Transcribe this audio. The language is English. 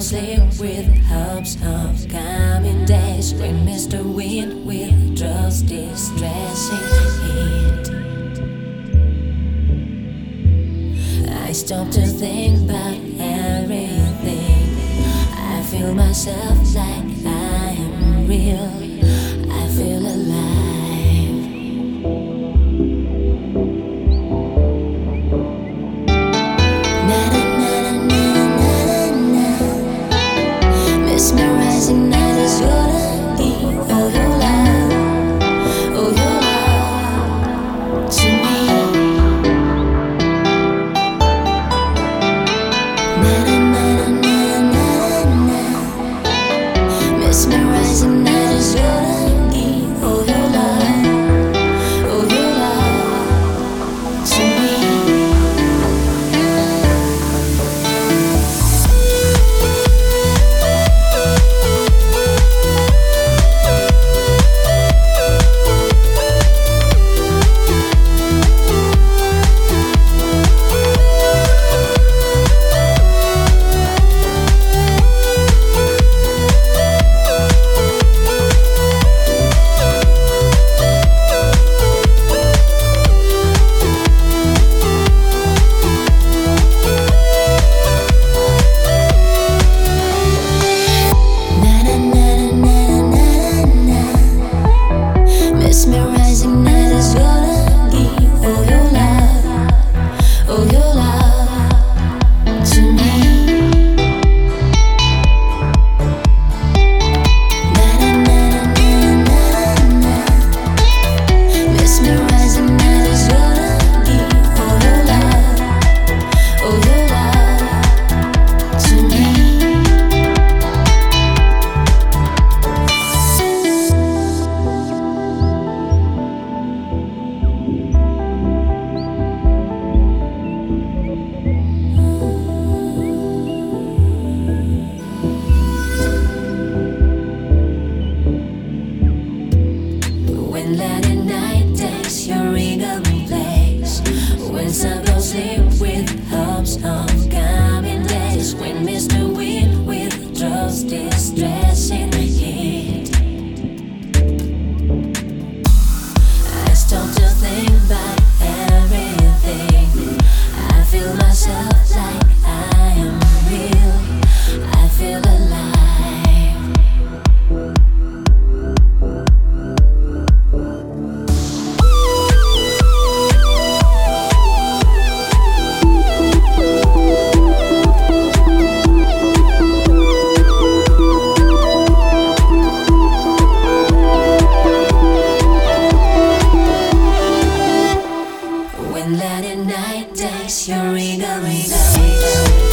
sleep with hopes of coming days when Mr. Wind withdraws distressing heat. I stop to think about everything. I feel myself like I am real. At night takes your rhythm place When goes sleep with hopes of coming days When Mr. Wind withdraws this night dance, night, dash your wriggle, wriggle.